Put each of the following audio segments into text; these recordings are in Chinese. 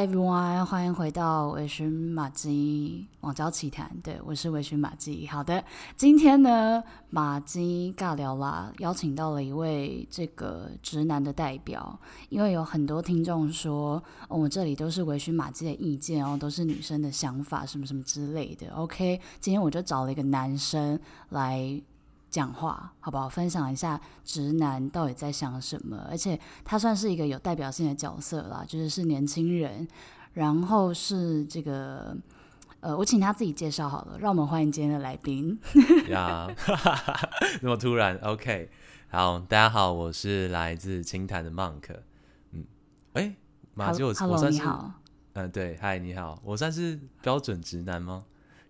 Everyone，欢迎回到微醺马姬网交奇谈。对，我是微醺马姬。好的，今天呢，马姬尬聊啦，邀请到了一位这个直男的代表，因为有很多听众说，哦，我这里都是微醺马姬的意见哦，都是女生的想法，什么什么之类的。OK，今天我就找了一个男生来。讲话好不好？分享一下直男到底在想什么，而且他算是一个有代表性的角色啦，就是是年轻人，然后是这个呃，我请他自己介绍好了，让我们欢迎今天的来宾。呀，那么突然，OK，好，大家好，我是来自清谈的 Monk，嗯，哎，玛姬，我我算是，嗯、呃，对，嗨，你好，我算是标准直男吗？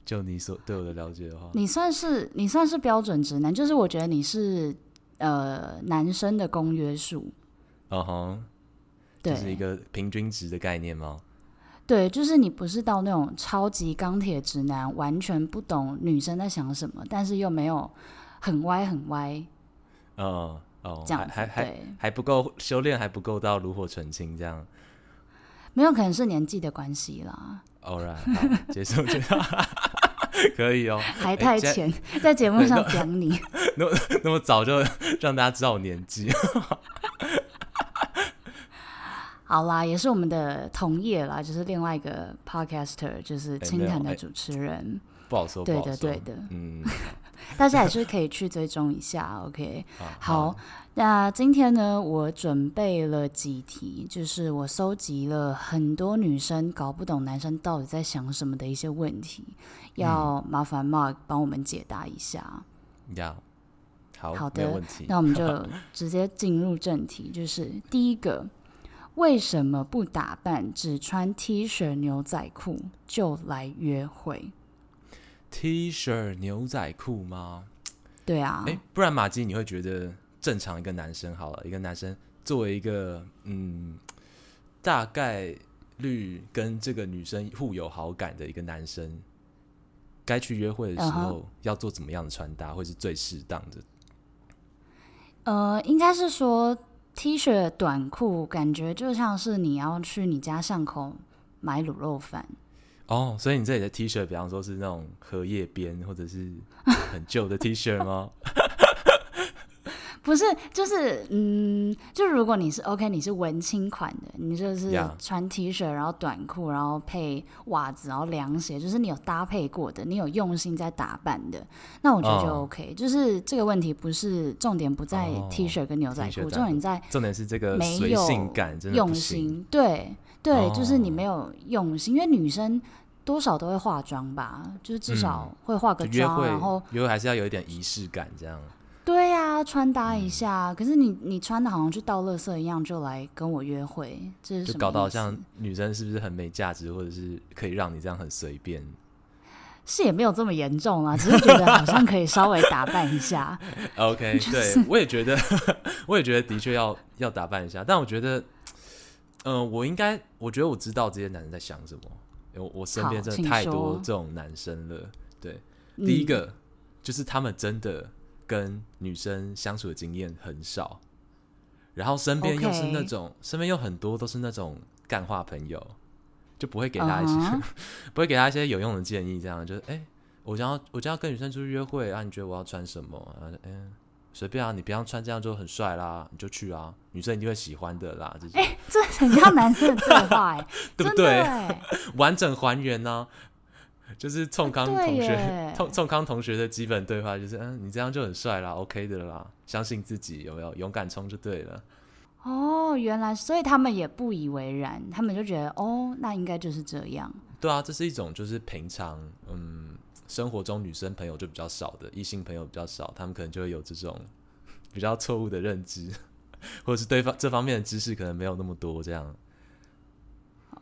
就你所对我的了解的话，你算是你算是标准直男，就是我觉得你是呃男生的公约数，嗯哼，对，就是一个平均值的概念吗？对，就是你不是到那种超级钢铁直男，完全不懂女生在想什么，但是又没有很歪很歪，嗯哦，这样还还还不够修炼，还不够到炉火纯青这样，没有可能是年纪的关系啦。All right，好，接受接受。可以哦，还太浅，欸、在节目上讲你，那么那么早就让大家知道我年纪，好啦，也是我们的同业啦，就是另外一个 podcaster，就是清谈的主持人，不好说，对的对的，嗯，大家也是可以去追踪一下，OK，好。好那今天呢，我准备了几题，就是我收集了很多女生搞不懂男生到底在想什么的一些问题，要麻烦 Mark 帮我们解答一下。要、好的，那我们就直接进入正题，就是第一个，为什么不打扮，只穿 T 恤牛仔裤就来约会？T 恤牛仔裤吗？对啊，哎，不然马姬你会觉得？正常一个男生好了，一个男生作为一个嗯，大概率跟这个女生互有好感的一个男生，该去约会的时候要做怎么样的穿搭会是最适当的？呃，应该是说 T 恤短裤，感觉就像是你要去你家巷口买卤肉饭。哦，所以你这里的 T 恤，比方说是那种荷叶边或者是 很旧的 T 恤吗？不是，就是嗯，就如果你是 OK，你是文青款的，你就是穿 T 恤，然后短裤，然后配袜子，然后凉鞋，就是你有搭配过的，你有用心在打扮的，那我觉得就 OK。Oh. 就是这个问题不是重点，不在 T 恤跟牛仔裤，oh. 重点在重点是这个没有性感，真的用心。对对，oh. 就是你没有用心，因为女生多少都会化妆吧，就是至少会化个妆，然后约会还是要有一点仪式感，这样。对呀、啊，穿搭一下。嗯、可是你你穿的好像去倒垃圾一样，就来跟我约会，这是什么？就搞到像女生是不是很没价值，或者是可以让你这样很随便？是也没有这么严重啊，只是觉得好像可以稍微打扮一下。OK，就是、对，我也觉得，我也觉得的确要要打扮一下。但我觉得，嗯、呃，我应该，我觉得我知道这些男人在想什么，因为我身边真的太多这种男生了。对，第一个、嗯、就是他们真的。跟女生相处的经验很少，然后身边又是那种.身边又很多都是那种干话朋友，就不会给他一些，uh -huh. 不会给他一些有用的建议。这样就是，哎、欸，我将要我将要跟女生出去约会啊，你觉得我要穿什么？啊，嗯、欸，随便啊，你平常穿这样就很帅啦，你就去啊，女生一定会喜欢的啦。这些，哎、欸，这很像男生的对话、欸，对不对？完整还原呢、啊。就是冲康同学，冲冲康同学的基本对话就是，嗯，你这样就很帅啦，OK 的啦，相信自己，有没有？勇敢冲就对了。哦，原来，所以他们也不以为然，他们就觉得，哦，那应该就是这样。对啊，这是一种就是平常，嗯，生活中女生朋友就比较少的，异性朋友比较少，他们可能就会有这种比较错误的认知，或者是对方这方面的知识可能没有那么多，这样。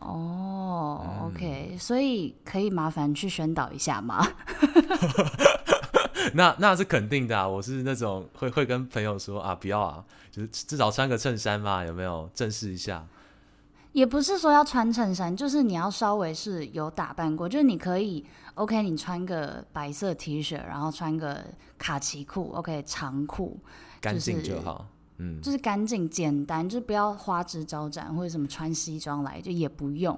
哦、oh，OK，嗯，所以可以麻烦去宣导一下吗？那那是肯定的啊，我是那种会会跟朋友说啊，不要啊，就是至少穿个衬衫嘛，有没有正式一下？也不是说要穿衬衫，就是你要稍微是有打扮过，就是你可以 OK，你穿个白色 T 恤，然后穿个卡其裤，OK，长裤，干净就好。嗯，就是干净简单，就不要花枝招展或者什么穿西装来，就也不用。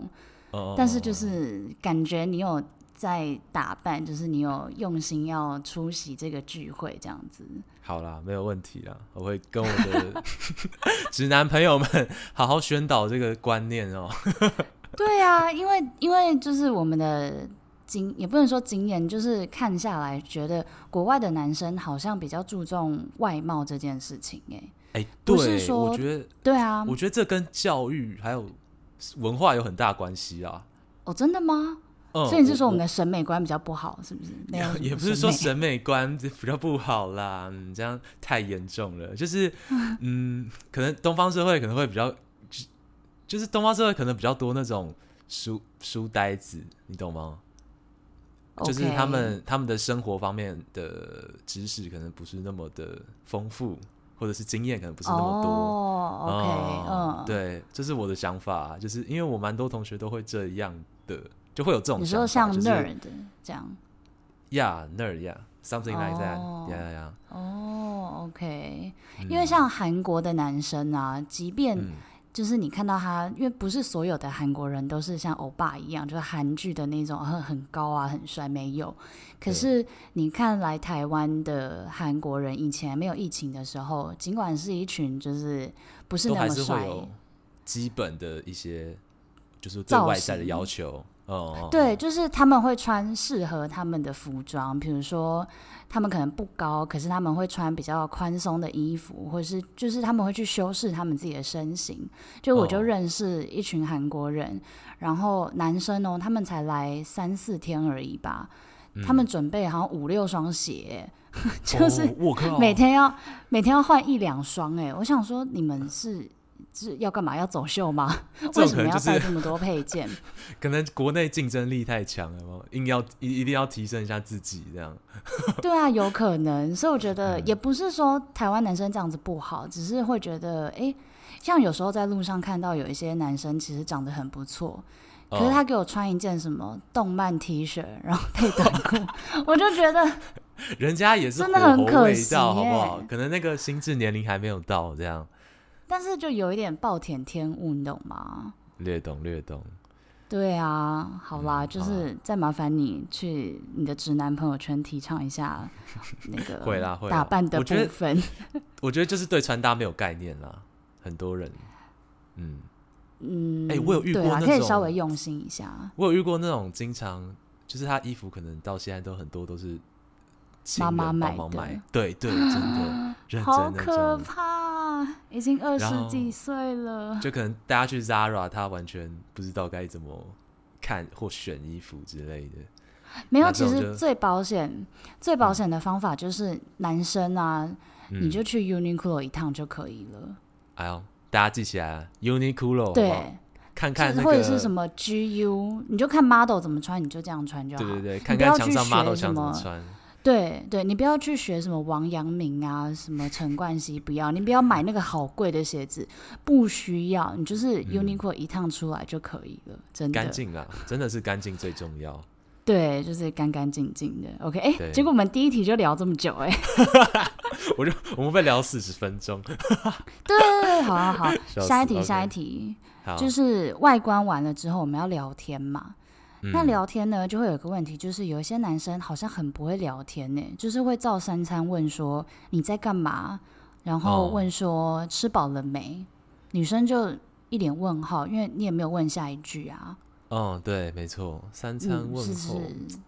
哦，但是就是感觉你有在打扮，就是你有用心要出席这个聚会这样子。好啦，没有问题啦，我会跟我的 直男朋友们好好宣导这个观念哦。对啊，因为因为就是我们的经也不能说经验，就是看下来觉得国外的男生好像比较注重外貌这件事情，欸，哎，哎，对，不是说我觉得对啊，我觉得这跟教育还有文化有很大关系啊。哦，真的吗？嗯，所以你是说我们的审美观比较不好，是不是？没有，也不是说审美观比较不好啦，你这样太严重了。就是，嗯，可能东方社会可能会比较。就是东方社会可能比较多那种书书呆子，你懂吗.就是他们他们的生活方面的知识可能不是那么的丰富，或者是经验可能不是那么多。哦，OK，嗯，对，这是我的想法。就是因为我蛮多同学都会这样的，就会有这种想法。你说像 nerd 这样？Yeah，nerd，yeah，something like that，yeah，yeah。哦，OK，因为像韩国的男生啊，即便、嗯就是你看到他，因为不是所有的韩国人都是像欧巴一样，就是韩剧的那种很很高啊、很帅，没有。可是你看来台湾的韩国人，以前没有疫情的时候，尽管是一群就是不是那么帅，基本的一些就是对外在的要求。哦，对，就是他们会穿适合他们的服装，比如说他们可能不高，可是他们会穿比较宽松的衣服，或者是就是他们会去修饰他们自己的身形。就我就认识一群韩国人，哦，然后男生哦，他们才来三四天而已吧，嗯，他们准备好像五六双鞋，就是每天要，哦，每天要换一两双。哎，我想说你们是。是要干嘛？要走秀吗？为什么要带这么多配件？可能国内竞争力太强了，硬要一一定要提升一下自己这样。对啊，有可能。所以我觉得也不是说台湾男生这样子不好，只是会觉得，哎、欸，像有时候在路上看到有一些男生其实长得很不错，可是他给我穿一件什么动漫 T 恤，然后配短裤，我就觉得人家也是真的很可惜，好不好？可能那个心智年龄还没有到这样。但是就有一点暴殄天物，你懂吗？略懂略懂。对啊，好啦，嗯、就是再麻烦你去你的直男朋友圈提倡一下 那个会啦会打扮的部分。我，我觉得就是对穿搭没有概念啦，很多人。嗯嗯，哎、欸，我有遇过那种，可以稍微用心一下。我有遇过那种经常就是他衣服可能到现在都很多都是妈妈买的，对对，真的 认真好可怕。已经二十几岁了，就可能大家去 Zara，他完全不知道该怎么看或选衣服之类的。没有，其实最保险、最保险的方法就是男生啊，嗯、你就去 Uniqlo 一趟就可以了。哎呦，大家记起来，Uniqlo 对，好好看看、那个、或者是什么 GU，你就看 model 怎么穿，你就这样穿就好。对对对，看看墙上 model 想怎么穿。对对，你不要去学什么王阳明啊，什么陈冠希，不要，你不要买那个好贵的鞋子，不需要，你就是 Uniqlo 一趟出来就可以了，嗯、真的。干净啊，真的是干净最重要。对，就是干干净净的。OK，哎，结果我们第一题就聊这么久，哎，我就我们被聊四十分钟。对 对对，好好好，下一题，下一题.就是外观完了之后，我们要聊天嘛。那聊天呢，就会有个问题，就是有一些男生好像很不会聊天呢，就是会照三餐问说你在干嘛，然后问说吃饱了没，女生就一脸问号，因为你也没有问下一句啊。嗯，对，没错，三餐问候，嗯、是是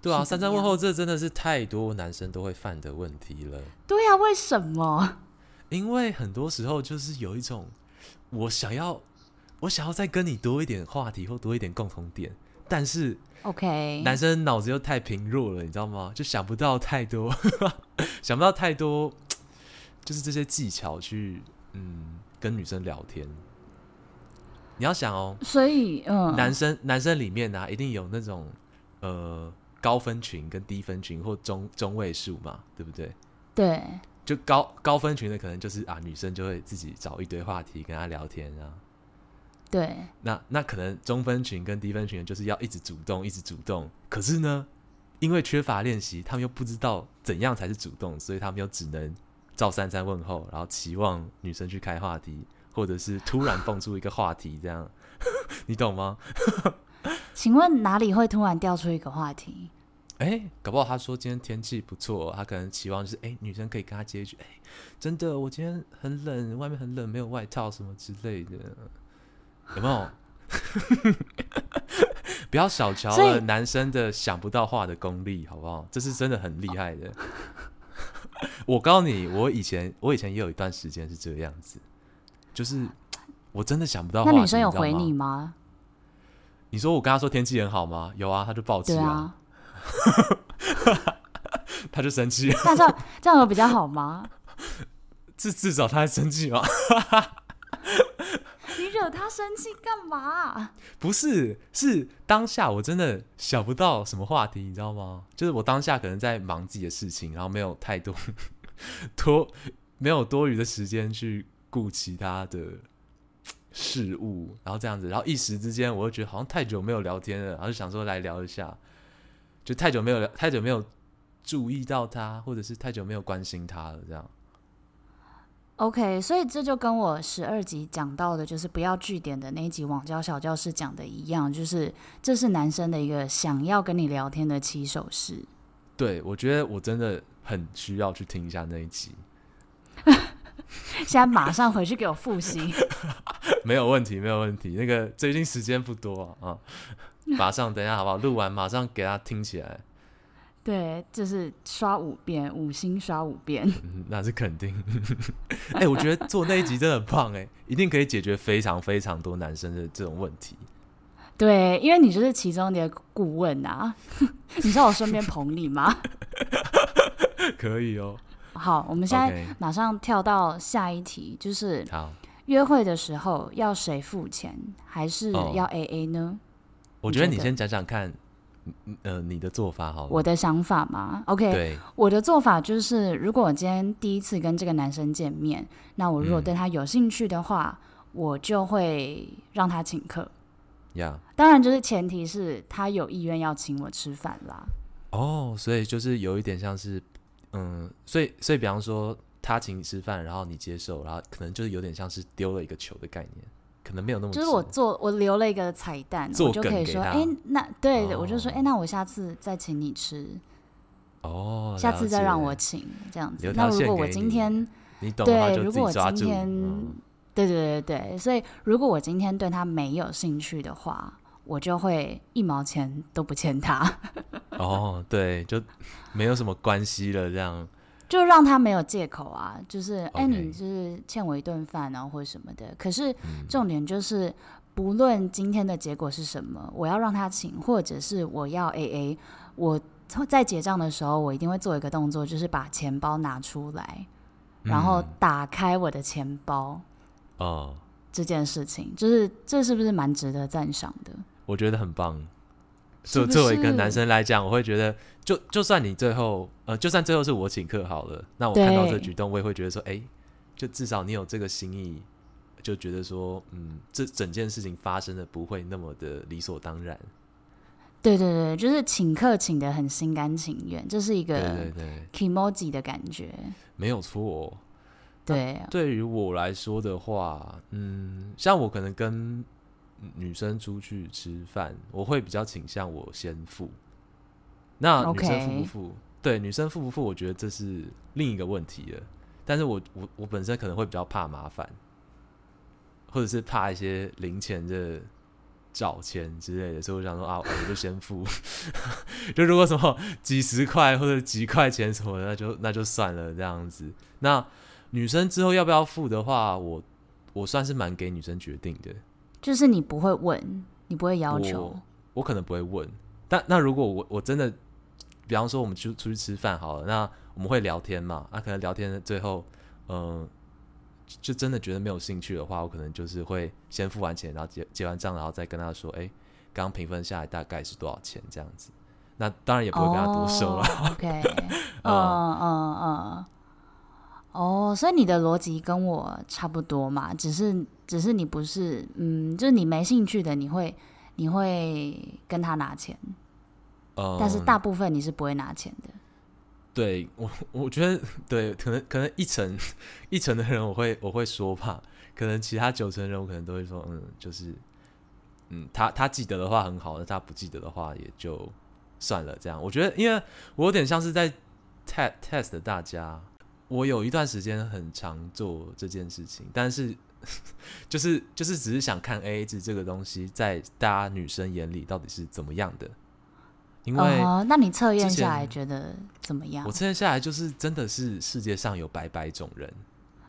对啊，三餐问候这真的是太多男生都会犯的问题了。对啊，为什么？因为很多时候就是有一种我想要，我想要再跟你多一点话题或多一点共同点。但是，OK，男生脑子又太贫弱了，你知道吗？就想不到太多，想不到太多，就是这些技巧去，嗯，跟女生聊天。你要想哦，所以，嗯，男生男生里面呢、啊，一定有那种呃高分群跟低分群或中中位数嘛，对不对？对，就高高分群的可能就是啊，女生就会自己找一堆话题跟他聊天啊。对，那那可能中分群跟低分群就是要一直主动，一直主动。可是呢，因为缺乏练习，他们又不知道怎样才是主动，所以他们又只能照三三问候，然后期望女生去开话题，或者是突然蹦出一个话题，这样，你懂吗？请问哪里会突然掉出一个话题？哎、欸，搞不好他说今天天气不错，他可能期望就是哎、欸，女生可以跟他接一句，哎、欸，真的，我今天很冷，外面很冷，没有外套什么之类的，有没有？不要小瞧了男生的想不到话的功力，好不好？这是真的很厉害的。我告诉你，我以前我以前也有一段时间是这个样子，就是我真的想不到话。那女生有回你吗？你说我跟她说天气很好吗？有啊，她就暴气啊，他就生气。那这样这样有比较好吗？至至少她还生气吗？惹他生气干嘛？不是，是当下我真的想不到什么话题，你知道吗？就是我当下可能在忙自己的事情，然后没有太 多多没有多余的时间去顾其他的事物，然后这样子，然后一时之间，我就觉得好像太久没有聊天了，然后就想说来聊一下，就太久没有聊，太久没有注意到他，或者是太久没有关心他了，这样。OK，所以这就跟我十二集讲到的，就是不要据点的那一集网交小教室讲的一样，就是这是男生的一个想要跟你聊天的起手式。对，我觉得我真的很需要去听一下那一集。现在马上回去给我复习。没有问题，没有问题。那个最近时间不多啊，啊，马上等一下好不好？录完马上给他听起来。对，就是刷五遍，五星刷五遍，嗯、那是肯定。哎、欸，我觉得做那一集真的很棒，哎，一定可以解决非常非常多男生的这种问题。对，因为你就是其中的顾问啊，你知道我身边捧你吗？可以哦。好，我们现在马上跳到下一题，就是好，约会的时候要谁付钱，还是要 AA 呢？我觉得你先讲讲看。呃，你的做法好，我的想法嘛，OK，对，我的做法就是，如果我今天第一次跟这个男生见面，那我如果对他有兴趣的话，嗯、我就会让他请客。呀.当然就是前提是他有意愿要请我吃饭啦。哦，所以就是有一点像是，嗯，所以所以比方说他请你吃饭，然后你接受，然后可能就是有点像是丢了一个球的概念。可能没有那么，就是我做我留了一个彩蛋，我就可以说，哎、欸，那对，哦、我就说，哎、欸，那我下次再请你吃，哦，下次再让我请这样子。那如果我今天，你懂对，如果我今天，嗯、对对对对，所以如果我今天对他没有兴趣的话，我就会一毛钱都不欠他。哦，对，就没有什么关系了，这样。就让他没有借口啊，就是哎你就是欠我一顿饭啊，或者什么的。可是重点就是，不论今天的结果是什么，我要让他请，或者是我要 AA，我在结账的时候，我一定会做一个动作，就是把钱包拿出来，然后打开我的钱包。哦，这件事情就是这是不是蛮值得赞赏的？我觉得很棒。作作为一个男生来讲，我会觉得就，就就算你最后，呃，就算最后是我请客好了，那我看到这举动，我也会觉得说，哎对，就至少你有这个心意，就觉得说，嗯，这整件事情发生的不会那么的理所当然。对对对，就是请客请的很心甘情愿，这是一个对对 kimoji 的感觉，没有错哦。对，对于我来说的话，嗯，像我可能跟。女生出去吃饭，我会比较倾向我先付。那女生付不付.对，女生付不付？我觉得这是另一个问题了。但是我我我本身可能会比较怕麻烦，或者是怕一些零钱的找钱之类的，所以我想说啊，我就先付。就如果什么几十块或者几块钱什么的，那就那就算了这样子。那女生之后要不要付的话，我我算是蛮给女生决定的。就是你不会问，你不会要求。我，我可能不会问，但那如果我我真的，比方说我们出出去吃饭好了，那我们会聊天嘛？那、啊、可能聊天最后，嗯、呃，就真的觉得没有兴趣的话，我可能就是会先付完钱，然后结结完账，然后再跟他说，哎、欸，刚刚评分下来大概是多少钱这样子。那当然也不会跟他多收了。Oh, OK，嗯嗯嗯。哦，所以你的逻辑跟我差不多嘛，只是只是你不是，嗯，就是你没兴趣的，你会你会跟他拿钱，嗯，但是大部分你是不会拿钱的。对我，我觉得对，可能可能一层一层的人我会我会说吧，可能其他九成人我可能都会说，嗯，就是，嗯，他他记得的话很好，那他不记得的话也就算了。这样，我觉得，因为我有点像是在 test test 大家。我有一段时间很常做这件事情，但是 就是就是只是想看 AA 制这个东西在大家女生眼里到底是怎么样的。因为，uh-huh, 那你测验下来觉得怎么样？我测验下来就是真的是世界上有百百种人，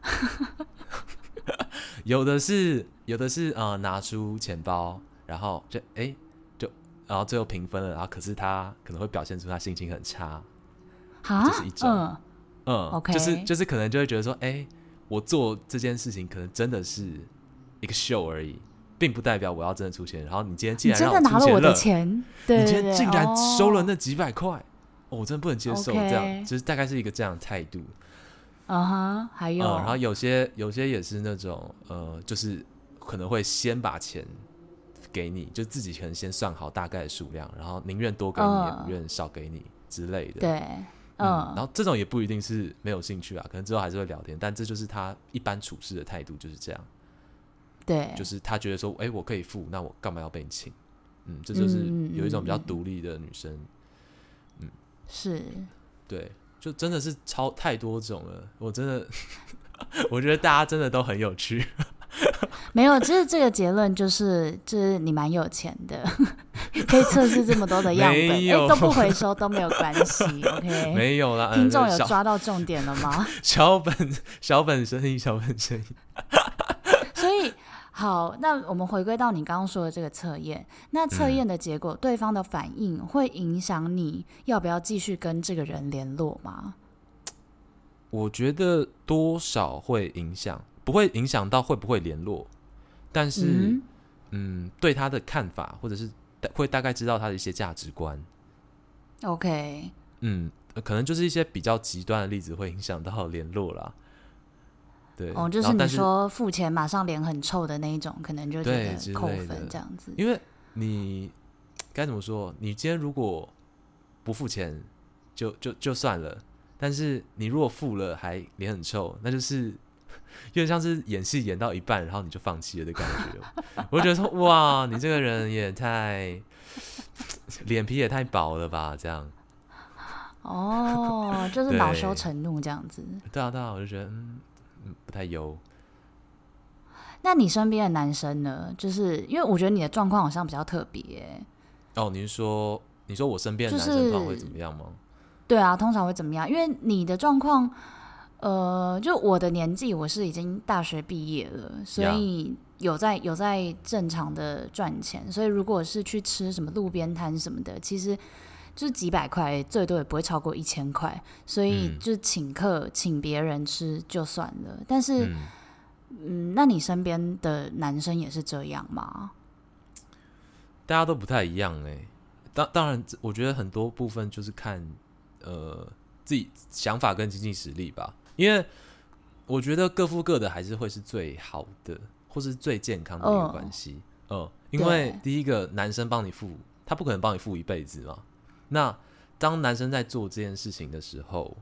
有的是有的是呃拿出钱包，然后就哎、欸、就然后最后评分了，然后可是他可能会表现出他心情很差，这是一种嗯，嗯，okay. 就是就是可能就会觉得说，哎、欸，我做这件事情可能真的是一个秀而已。并不代表我要真的出钱，然后你今天竟然让我出钱了，真的拿了我的钱，对你今天竟然收了那几百块，哦哦，我真的不能接受这样，okay. 就是大概是一个这样的态度。啊哈，还有，呃，然后有些有些也是那种呃，就是可能会先把钱给你，就自己可能先算好大概的数量，然后宁愿多给你，也不愿少给你之类的。对，嗯，嗯，然后这种也不一定是没有兴趣啊，可能之后还是会聊天，但这就是他一般处事的态度，就是这样。对，就是他觉得说，哎、欸，我可以付，那我干嘛要被你请？嗯，这就是有一种比较独立的女生，嗯，是，对，就真的是超太多种了。我真的，我觉得大家真的都很有趣。没有，其实这个结论就是，就是你蛮有钱的，可以测试这么多的样本，哎、欸，都不回收都没有关系。OK，没有啦。听众有抓到重点了吗？小本小本生意，小本生意。所以。好，那我们回归到你刚刚说的这个测验，那测验的结果，嗯，对方的反应会影响你要不要继续跟这个人联络吗？我觉得多少会影响，不会影响到会不会联络，但是嗯，嗯，对他的看法，或者是会大概知道他的一些价值观。OK，嗯，可能就是一些比较极端的例子会影响到联络啦。对，哦，就是你说付钱马上脸很臭的那一种，可能就觉得扣分这样子。因为你该怎么说？你今天如果不付钱就就就算了，但是你如果付了还脸很臭，那就是有点像是演戏演到一半，然后你就放弃了的感觉。我觉得说，哇，你这个人也太脸皮也太薄了吧？这样。哦，就是恼羞成怒这样子。对啊，对啊，我就觉得嗯。不太优。那你身边的男生呢？就是因为我觉得你的状况好像比较特别。哦，你是说你说我身边的男生通常会怎么样吗？对啊，通常会怎么样？因为你的状况，呃，就我的年纪，我是已经大学毕业了，所以有在有在正常的赚钱。所以如果是去吃什么路边摊什么的，其实。就是几百块，最多也不会超过一千块，所以就请客、嗯、请别人吃就算了。但是，嗯，嗯，那你身边的男生也是这样吗？大家都不太一样哎、欸。当当然，我觉得很多部分就是看呃自己想法跟经济实力吧。因为我觉得各付各的还是会是最好的，或是最健康的一个关系。嗯、呃，因为第一个男生帮你付，他不可能帮你付一辈子嘛。那当男生在做这件事情的时候，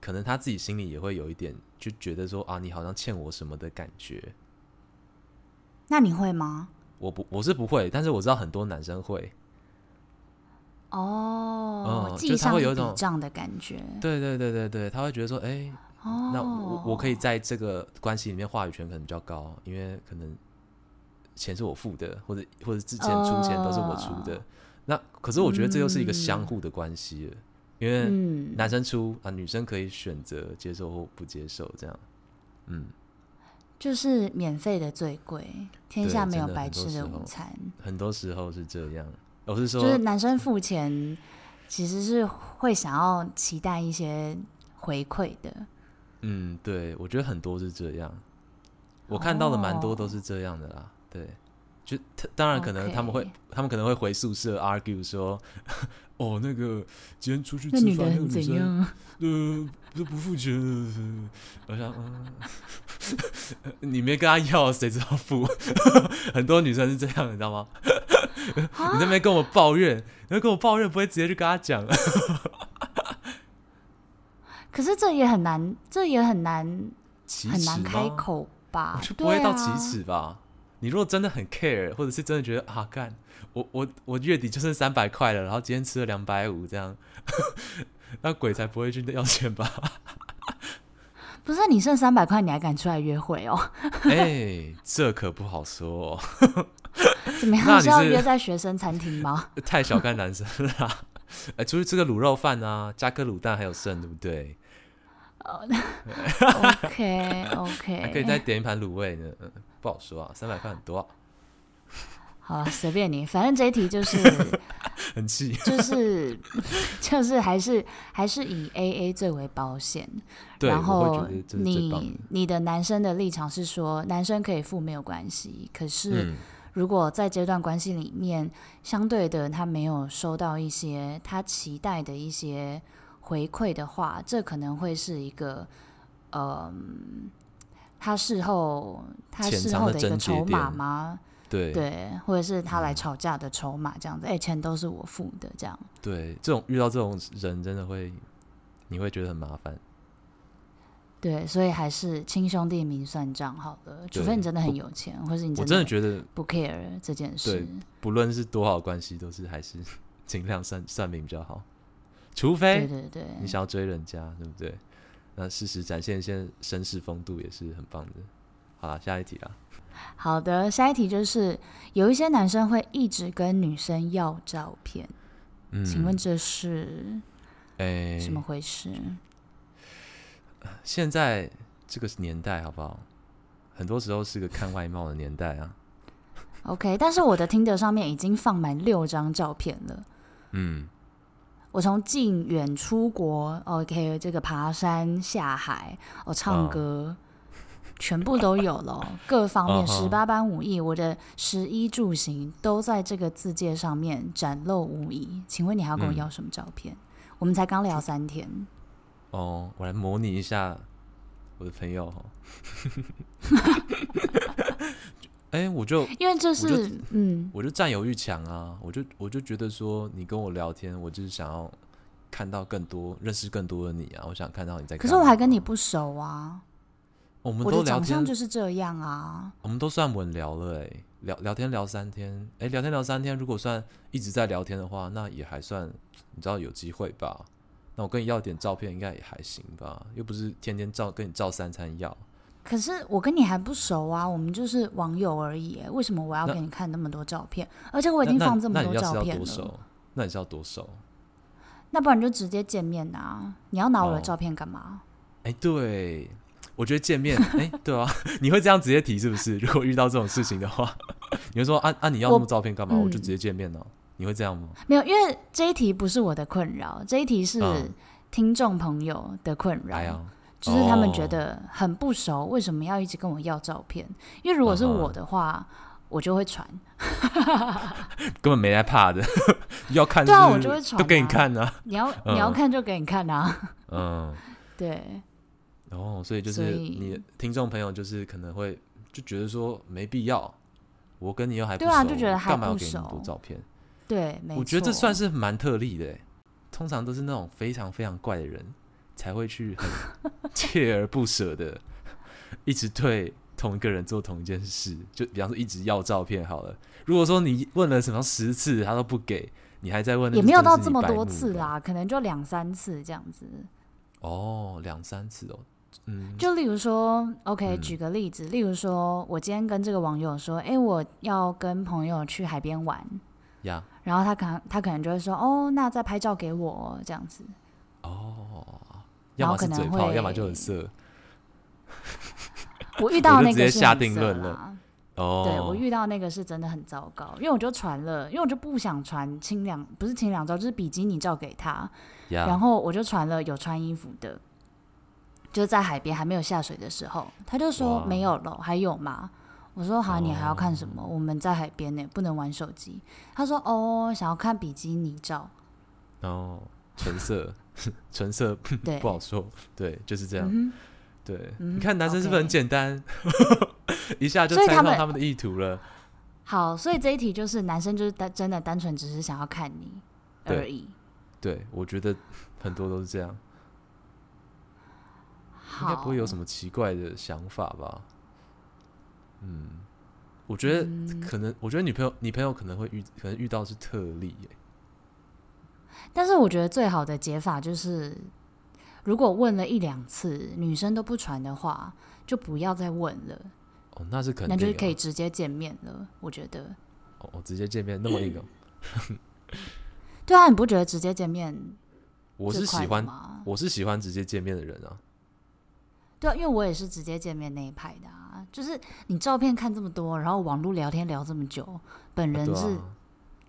可能他自己心里也会有一点，就觉得说啊，你好像欠我什么的感觉。那你会吗？我不，我是不会，但是我知道很多男生会。哦，嗯，就他会有一种这样的感觉。对对对对对，他会觉得说，哎，欸，哦，那我我可以在这个关系里面话语权可能比较高，因为可能钱是我付的，或者或者之前出钱都是我出的。哦那可是我觉得这又是一个相互的关系了，嗯，因为男生出啊，女生可以选择接受或不接受，这样，嗯，就是免费的最贵，天下没有白吃的午餐，很多时候是这样。我是说，就是男生付钱，其实是会想要期待一些回馈的。嗯，对，我觉得很多是这样，我看到的蛮多都是这样的啦，对。就当然可能他们会.他们可能会回宿舍 argue 说，哦，那个今天出去吃饭，那个女生，呃，都不付钱。我想，嗯，你没跟他要，谁知道付？很多女生是这样，你知道吗？你那边跟我抱怨，你跟我抱怨，不会直接去跟他讲。可是这也很难，这也很难，很难开口吧？我就不会到启齿吧？啊、你如果真的很 care，或者是真的觉得啊，干，我我我月底就剩三百块了，然后今天吃了两百五，这样，那鬼才不会去要钱吧？不是你剩三百块，你还敢出来约会哦？哎、欸，这可不好说、哦。怎么样？是要约在学生餐厅吗？太小看男生了。哎、欸，出去吃个卤肉饭啊，加颗卤蛋还有剩，对不对 OK OK，还可以再点一盘卤味呢。不好说啊，三百块很多、啊。好，随便你，反正这一题就是 很气，就是就是还是还是以 AA 最为保险。对，然后你你的男生的立场是说，男生可以付没有关系，可是。嗯如果在这段关系里面，相对的他没有收到一些他期待的一些回馈的话，这可能会是一个，嗯、呃，他事后他事后的一个筹码吗？对对，或者是他来吵架的筹码这样子，哎、嗯，钱都是我付的这样。对，这种遇到这种人真的会，你会觉得很麻烦。对，所以还是亲兄弟明算账好了。除非你真的很有钱，或是你我真的觉得不 care 这件事。对，不论是多好关系，都是还是 尽量算算明比较好。除非对对对，你想要追人家，对不对？那适时展现一些绅士风度也是很棒的。好了，下一题啦。好的，下一题就是有一些男生会一直跟女生要照片，嗯，请问这是哎什么回事？欸现在这个年代好不好？很多时候是个看外貌的年代啊。OK，但是我的 Tinder 上面已经放满六张照片了。嗯，我从近远出国，OK，这个爬山下海，我、哦、唱歌，哦、全部都有了。各方面十八般武艺，我的食衣住行都在这个字界上面展露无遗。请问你还要跟我要什么照片？嗯、我们才刚聊三天。哦，我来模拟一下我的朋友哈。哎、欸，我就因为这是嗯，我就占有欲强啊，我就我就觉得说你跟我聊天，我就是想要看到更多、认识更多的你啊，我想看到你在。可是我还跟你不熟啊，我们都聊就是这样啊，我们都算稳聊了哎、欸，聊聊天聊三天，哎、欸，聊天聊三天，如果算一直在聊天的话，那也还算你知道有机会吧。那我跟你要点照片，应该也还行吧？又不是天天照跟你照三餐要。可是我跟你还不熟啊，我们就是网友而已。为什么我要给你看那么多照片？而且我已经放这么多照片了。那你要多熟？那你是要多熟？那不然就直接见面啊！你要拿我的照片干嘛？哎、哦欸，对，我觉得见面，哎、欸，对啊，你会这样直接提是不是？如果遇到这种事情的话，你会说啊啊，你要那么照片干嘛？我，嗯、我就直接见面了。你会这样吗？没有，因为这一题不是我的困扰，这一题是听众朋友的困扰，嗯、就是他们觉得很不熟，为什么要一直跟我要照片？因为如果是我的话，嗯、我就会传，根本没在怕的，要看对啊，我就会传，都给你看啊。你要你要看就给你看啊，嗯，对。哦，所以就是你的听众朋友就是可能会就觉得说没必要，我跟你又还不熟，对啊，就觉得还不熟，干嘛要给你那么多照片？对，我觉得这算是蛮特例的。通常都是那种非常非常怪的人才会去很锲而不舍的一直对同一个人做同一件事。就比方说，一直要照片好了。如果说你问了什么十次他都不给，你还在问，也没有到这么多次啦，可能就两三次这样子。哦，两三次哦，嗯。就例如说，OK，举个例子，嗯、例如说，我今天跟这个网友说，哎、欸，我要跟朋友去海边玩。呀.然后他可能他可能就会说，哦，那再拍照给我这样子。哦，要么是嘴炮，要么就很色。我遇 到那个是直接下定论了。哦，对，我遇到那个是真的很糟糕，因为我就传了，因为我就不想传清凉，不是清凉照，就是比基尼照给他。然后我就传了有穿衣服的，就是在海边还没有下水的时候，他就说.没有了，还有吗？我说好，你还要看什么？我们在海边呢，不能玩手机。他说哦，想要看比基尼照。哦，橙色，纯色，对，不好说。对，就是这样。对，你看男生是不是很简单？一下就猜到他们的意图了。好，所以这一题就是男生就是单真的单纯只是想要看你而已。对，我觉得很多都是这样。应该不会有什么奇怪的想法吧？嗯，我觉得可能，嗯、我觉得女朋友，女朋友可能会遇，可能遇到是特例耶。但是我觉得最好的解法就是，如果问了一两次，女生都不传的话，就不要再问了。哦，那是肯定，那就是可以直接见面了。我觉得。哦，直接见面那么一个。对啊，你不觉得直接见面？我是喜欢，我是喜欢直接见面的人啊。对啊，因为我也是直接见面那一派的啊。就是你照片看这么多，然后网络聊天聊这么久，本人是。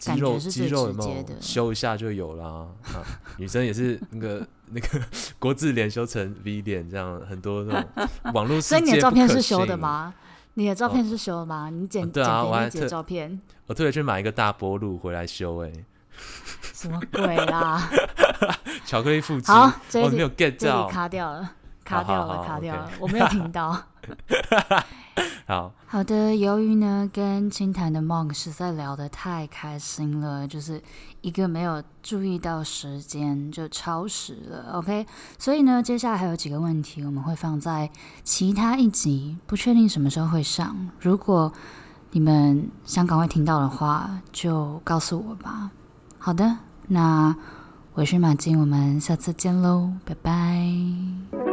肌肉肌肉有没有修一下就有啦？啊，女生也是那个那个国字脸修成 V 脸，这样很多那种 网络。所以你的照片是修的吗？你的照片是修的吗？你剪对啊，我还剪照片，我特别去买一个大波路回来修。哎，什么鬼啦？巧克力腹肌，好，这里没有 get 到，卡掉了，卡掉了，卡掉了，我没有听到。好的，由于呢跟清谈的 Monk 实在聊得太开心了，就是一个没有注意到时间就超时了，OK，所以呢接下来还有几个问题我们会放在其他一集，不确定什么时候会上。如果你们想赶快听到的话，就告诉我吧。好的，那我是马金，我们下次见喽，拜拜。